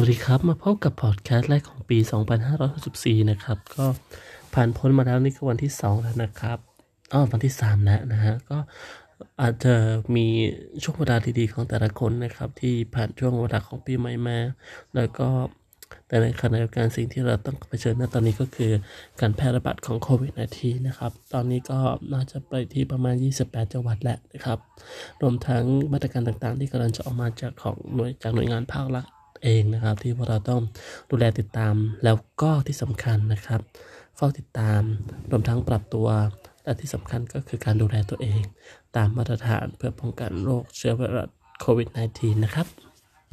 วัสดีครับ มาพบกับพอดแคสต์แรกของปี 2564 นะครับ ก็ผ่านพ้นมาแล้วนี่คือวันที่ 2 แล้วนะครับอ้อวันที่ 3 แล้วนะฮะ ก็อาจจะมีช่วงเวลาดีๆของแต่ละคนนะครับ ที่ผ่านช่วงเวลาของปีใหม่มา แล้วก็แต่ในขณะเดียวกันสิ่งที่เราต้องเผชิญณตอนนี้ก็คือการแพร่ระบาดของโควิด -19 นะครับ ตอนนี้ก็น่าจะไปที่ประมาณ 28 จังหวัดแหละนะครับ รวมทั้งมาตรการต่างๆ ที่กำลังจะออกมาจากของหน่วยจากหน่วยงานภาครัฐ เองนะครับ ที่พวกเราต้องดูแลติดตามแล้วก็ที่สำคัญนะครับ เฝ้าติดตามรวมทั้งปรับตัวและที่สำคัญก็คือการดูแลตัวเอง ตามมาตรฐานเพื่อป้องกันโรคเชื้อไวรัสโควิด -19 นะครับ